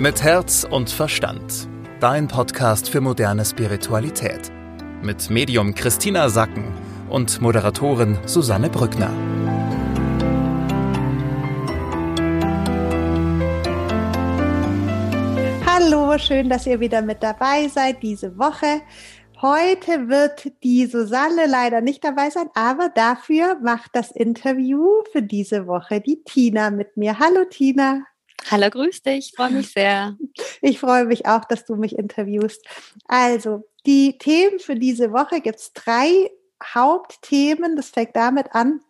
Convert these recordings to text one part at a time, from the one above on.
Mit Herz und Verstand. Dein Podcast für moderne Spiritualität. Mit Medium Christina Sacken und Moderatorin Susanne Brückner. Hallo, schön, dass ihr wieder mit dabei seid diese Woche. Heute wird die Susanne leider nicht dabei sein, aber dafür macht das Interview für diese Woche die Tina mit mir. Hallo Tina. Hallo, grüß dich, freue mich sehr. Ich freue mich auch, dass du mich interviewst. Also, die Themen für diese Woche gibt es drei Hauptthemen. Das fängt damit an,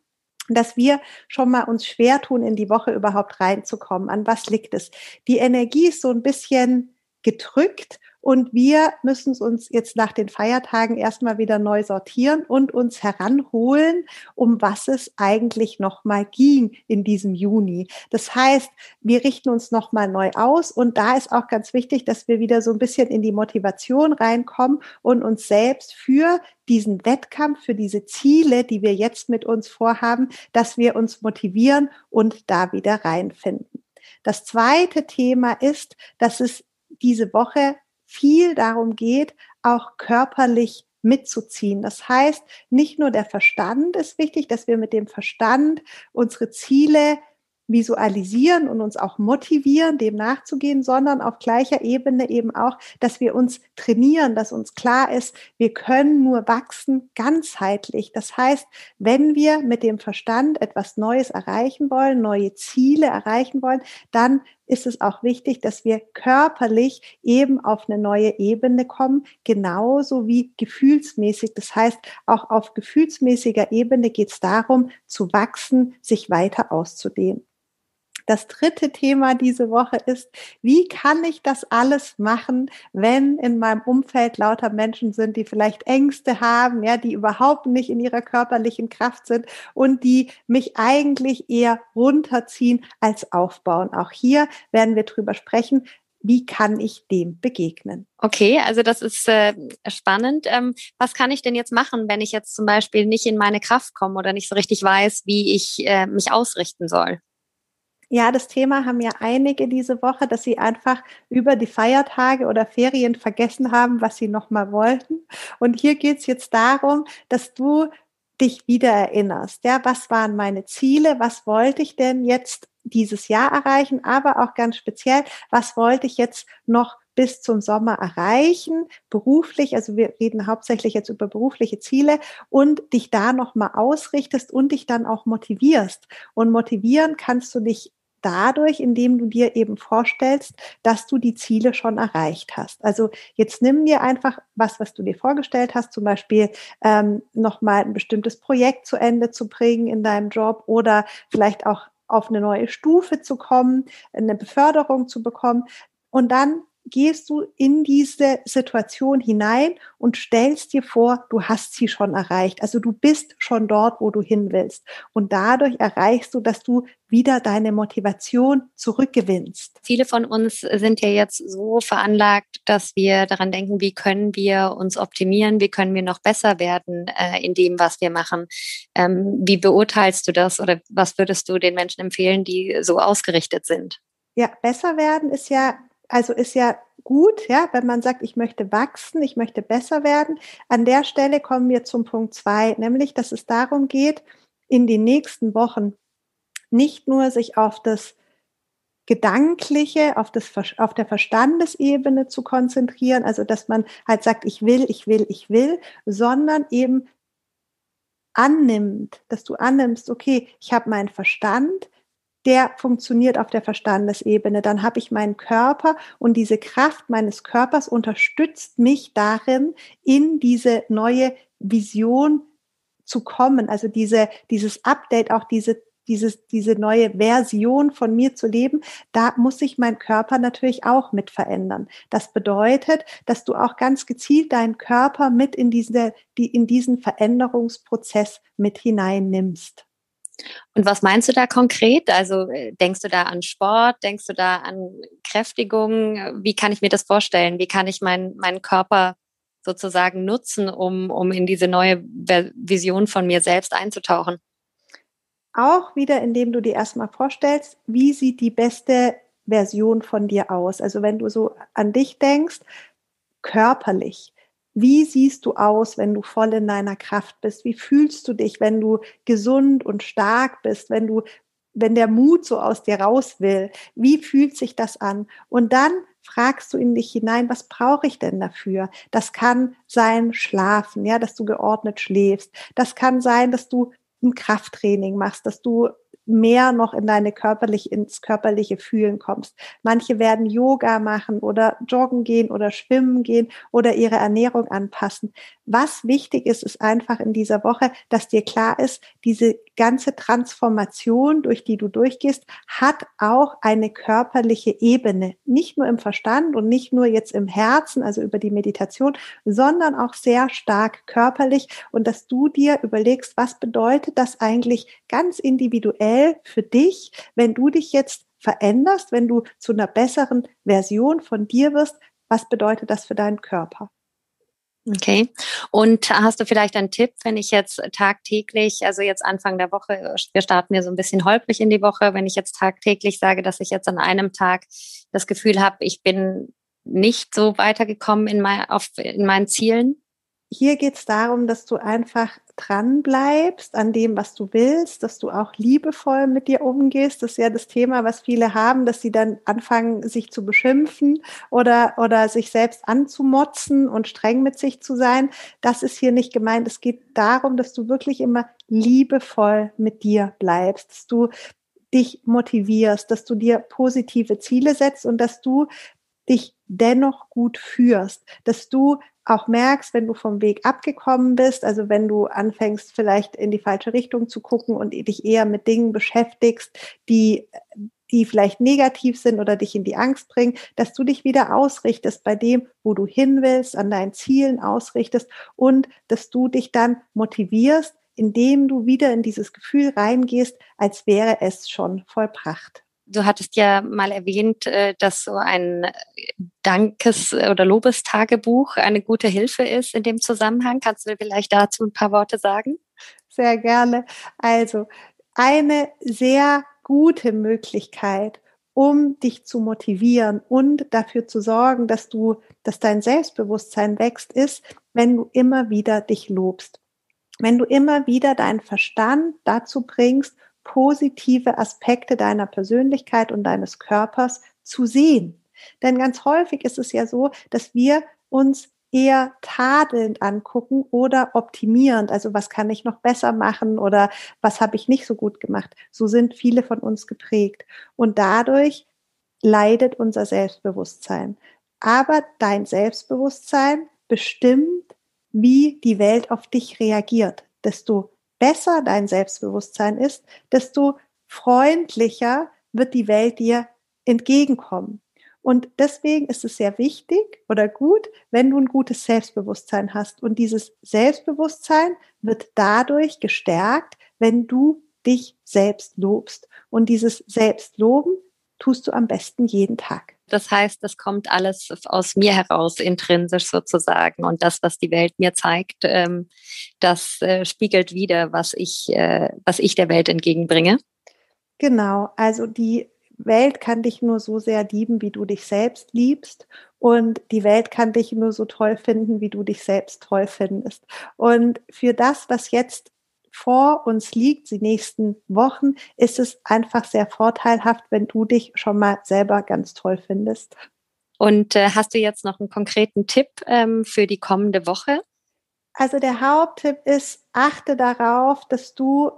dass wir schon mal uns schwer tun, in die Woche überhaupt reinzukommen. An was liegt es? Die Energie ist so ein bisschen gedrückt und wir müssen uns jetzt nach den Feiertagen erstmal wieder neu sortieren und uns heranholen, um was es eigentlich nochmal ging in diesem Juni. Das heißt, wir richten uns nochmal neu aus und da ist auch ganz wichtig, dass wir wieder so ein bisschen in die Motivation reinkommen und uns selbst für diesen Wettkampf, für diese Ziele, die wir jetzt mit uns vorhaben, dass wir uns motivieren und da wieder reinfinden. Das zweite Thema ist, dass es diese Woche viel darum geht, auch körperlich mitzuziehen. Das heißt, nicht nur der Verstand ist wichtig, dass wir mit dem Verstand unsere Ziele visualisieren und uns auch motivieren, dem nachzugehen, sondern auf gleicher Ebene eben auch, dass wir uns trainieren, dass uns klar ist, wir können nur wachsen ganzheitlich. Das heißt, wenn wir mit dem Verstand etwas Neues erreichen wollen, neue Ziele erreichen wollen, dann ist es auch wichtig, dass wir körperlich eben auf eine neue Ebene kommen, genauso wie gefühlsmäßig. Das heißt, auch auf gefühlsmäßiger Ebene geht es darum, zu wachsen, sich weiter auszudehnen. Das dritte Thema diese Woche ist, wie kann ich das alles machen, wenn in meinem Umfeld lauter Menschen sind, die vielleicht Ängste haben, ja, die überhaupt nicht in ihrer körperlichen Kraft sind und die mich eigentlich eher runterziehen als aufbauen. Auch hier werden wir drüber sprechen, wie kann ich dem begegnen? Okay, also das ist äh, spannend. Ähm, was kann ich denn jetzt machen, wenn ich jetzt zum Beispiel nicht in meine Kraft komme oder nicht so richtig weiß, wie ich äh, mich ausrichten soll? Ja, das Thema haben ja einige diese Woche, dass sie einfach über die Feiertage oder Ferien vergessen haben, was sie nochmal wollten. Und hier geht's jetzt darum, dass du dich wieder erinnerst. Ja, was waren meine Ziele? Was wollte ich denn jetzt dieses Jahr erreichen? Aber auch ganz speziell, was wollte ich jetzt noch bis zum Sommer erreichen, beruflich, also wir reden hauptsächlich jetzt über berufliche Ziele und dich da nochmal ausrichtest und dich dann auch motivierst. Und motivieren kannst du dich dadurch, indem du dir eben vorstellst, dass du die Ziele schon erreicht hast. Also jetzt nimm dir einfach was, was du dir vorgestellt hast, zum Beispiel ähm, nochmal ein bestimmtes Projekt zu Ende zu bringen in deinem Job oder vielleicht auch auf eine neue Stufe zu kommen, eine Beförderung zu bekommen. Und dann gehst du in diese Situation hinein und stellst dir vor, du hast sie schon erreicht. Also du bist schon dort, wo du hin willst. Und dadurch erreichst du, dass du wieder deine Motivation zurückgewinnst. Viele von uns sind ja jetzt so veranlagt, dass wir daran denken, wie können wir uns optimieren, wie können wir noch besser werden äh, in dem, was wir machen. Ähm, wie beurteilst du das oder was würdest du den Menschen empfehlen, die so ausgerichtet sind? Ja, besser werden ist ja also ist ja gut, ja, wenn man sagt, ich möchte wachsen, ich möchte besser werden. An der Stelle kommen wir zum Punkt zwei, nämlich, dass es darum geht, in den nächsten Wochen nicht nur sich auf das Gedankliche, auf, das, auf der Verstandesebene zu konzentrieren, also dass man halt sagt, ich will, ich will, ich will, sondern eben annimmt, dass du annimmst, okay, ich habe meinen Verstand, der funktioniert auf der Verstandesebene. Dann habe ich meinen Körper und diese Kraft meines Körpers unterstützt mich darin, in diese neue Vision zu kommen. Also diese, dieses Update, auch diese dieses, diese neue Version von mir zu leben, da muss sich mein Körper natürlich auch mit verändern. Das bedeutet, dass du auch ganz gezielt deinen Körper mit in diese, die, in diesen Veränderungsprozess mit hineinnimmst. Und was meinst du da konkret? Also äh, denkst du da an Sport? Denkst du da an Kräftigung? Wie kann ich mir das vorstellen? Wie kann ich meinen mein Körper sozusagen nutzen, um, um in diese neue Vision von mir selbst einzutauchen? Auch wieder, indem du dir erstmal vorstellst, wie sieht die beste Version von dir aus? Also wenn du so an dich denkst, körperlich, wie siehst du aus, wenn du voll in deiner Kraft bist? Wie fühlst du dich, wenn du gesund und stark bist, wenn du wenn der Mut so aus dir raus will, wie fühlt sich das an? Und dann fragst du in dich hinein, was brauche ich denn dafür? Das kann sein Schlafen, ja, dass du geordnet schläfst. Das kann sein, dass du ein Krafttraining machst, dass du mehr noch in deine körperlich, ins körperliche Fühlen kommst. Manche werden Yoga machen oder joggen gehen oder schwimmen gehen oder ihre Ernährung anpassen. Was wichtig ist, ist einfach in dieser Woche, dass dir klar ist, diese ganze Transformation, durch die du durchgehst, hat auch eine körperliche Ebene. Nicht nur im Verstand und nicht nur jetzt im Herzen, also über die Meditation, sondern auch sehr stark körperlich und dass du dir überlegst, was bedeutet das eigentlich ganz individuell für dich, wenn du dich jetzt veränderst, wenn du zu einer besseren Version von dir wirst, was bedeutet das für deinen Körper? Okay. Und hast du vielleicht einen Tipp, wenn ich jetzt tagtäglich, also jetzt Anfang der Woche, wir starten ja so ein bisschen holprig in die Woche, wenn ich jetzt tagtäglich sage, dass ich jetzt an einem Tag das Gefühl habe, ich bin nicht so weitergekommen in, mein, auf, in meinen Zielen, hier geht es darum, dass du einfach dran bleibst an dem, was du willst, dass du auch liebevoll mit dir umgehst. Das ist ja das Thema, was viele haben, dass sie dann anfangen, sich zu beschimpfen oder, oder sich selbst anzumotzen und streng mit sich zu sein. Das ist hier nicht gemeint. Es geht darum, dass du wirklich immer liebevoll mit dir bleibst, dass du dich motivierst, dass du dir positive Ziele setzt und dass du dich dennoch gut führst, dass du auch merkst, wenn du vom Weg abgekommen bist, also wenn du anfängst vielleicht in die falsche Richtung zu gucken und dich eher mit Dingen beschäftigst, die die vielleicht negativ sind oder dich in die Angst bringen, dass du dich wieder ausrichtest bei dem, wo du hin willst, an deinen Zielen ausrichtest und dass du dich dann motivierst, indem du wieder in dieses Gefühl reingehst, als wäre es schon vollbracht. Du hattest ja mal erwähnt, äh, dass so ein Dankes- oder Lobestagebuch eine gute Hilfe ist in dem Zusammenhang. Kannst du vielleicht dazu ein paar Worte sagen? Sehr gerne. Also eine sehr gute Möglichkeit, um dich zu motivieren und dafür zu sorgen, dass du, dass dein Selbstbewusstsein wächst, ist, wenn du immer wieder dich lobst. Wenn du immer wieder deinen Verstand dazu bringst, positive Aspekte deiner Persönlichkeit und deines Körpers zu sehen. Denn ganz häufig ist es ja so, dass wir uns eher tadelnd angucken oder optimierend. Also was kann ich noch besser machen oder was habe ich nicht so gut gemacht. So sind viele von uns geprägt. Und dadurch leidet unser Selbstbewusstsein. Aber dein Selbstbewusstsein bestimmt, wie die Welt auf dich reagiert. Desto besser dein Selbstbewusstsein ist, desto freundlicher wird die Welt dir entgegenkommen. Und deswegen ist es sehr wichtig oder gut, wenn du ein gutes Selbstbewusstsein hast. Und dieses Selbstbewusstsein wird dadurch gestärkt, wenn du dich selbst lobst. Und dieses Selbstloben tust du am besten jeden Tag. Das heißt, das kommt alles aus mir heraus, intrinsisch sozusagen. Und das, was die Welt mir zeigt, ähm, das äh, spiegelt wieder, was ich, äh, was ich der Welt entgegenbringe. Genau, also die Welt kann dich nur so sehr lieben, wie du dich selbst liebst. Und die Welt kann dich nur so toll finden, wie du dich selbst toll findest. Und für das, was jetzt vor uns liegt, die nächsten Wochen, ist es einfach sehr vorteilhaft, wenn du dich schon mal selber ganz toll findest. Und äh, hast du jetzt noch einen konkreten Tipp ähm, für die kommende Woche? Also der Haupttipp ist, achte darauf, dass du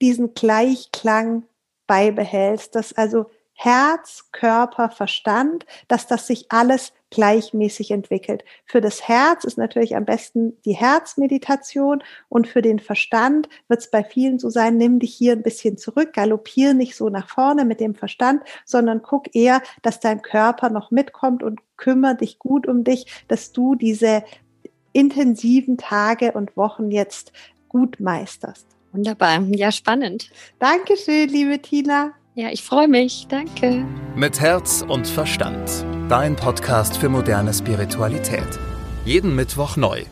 diesen Gleichklang beibehältst, dass also Herz, Körper, Verstand, dass das sich alles gleichmäßig entwickelt. Für das Herz ist natürlich am besten die Herzmeditation und für den Verstand wird es bei vielen so sein, nimm dich hier ein bisschen zurück, galoppier nicht so nach vorne mit dem Verstand, sondern guck eher, dass dein Körper noch mitkommt und kümmere dich gut um dich, dass du diese intensiven Tage und Wochen jetzt gut meisterst. Wunderbar, ja spannend. Dankeschön, liebe Tina. Ja, ich freue mich. Danke. Mit Herz und Verstand. Dein Podcast für moderne Spiritualität. Jeden Mittwoch neu.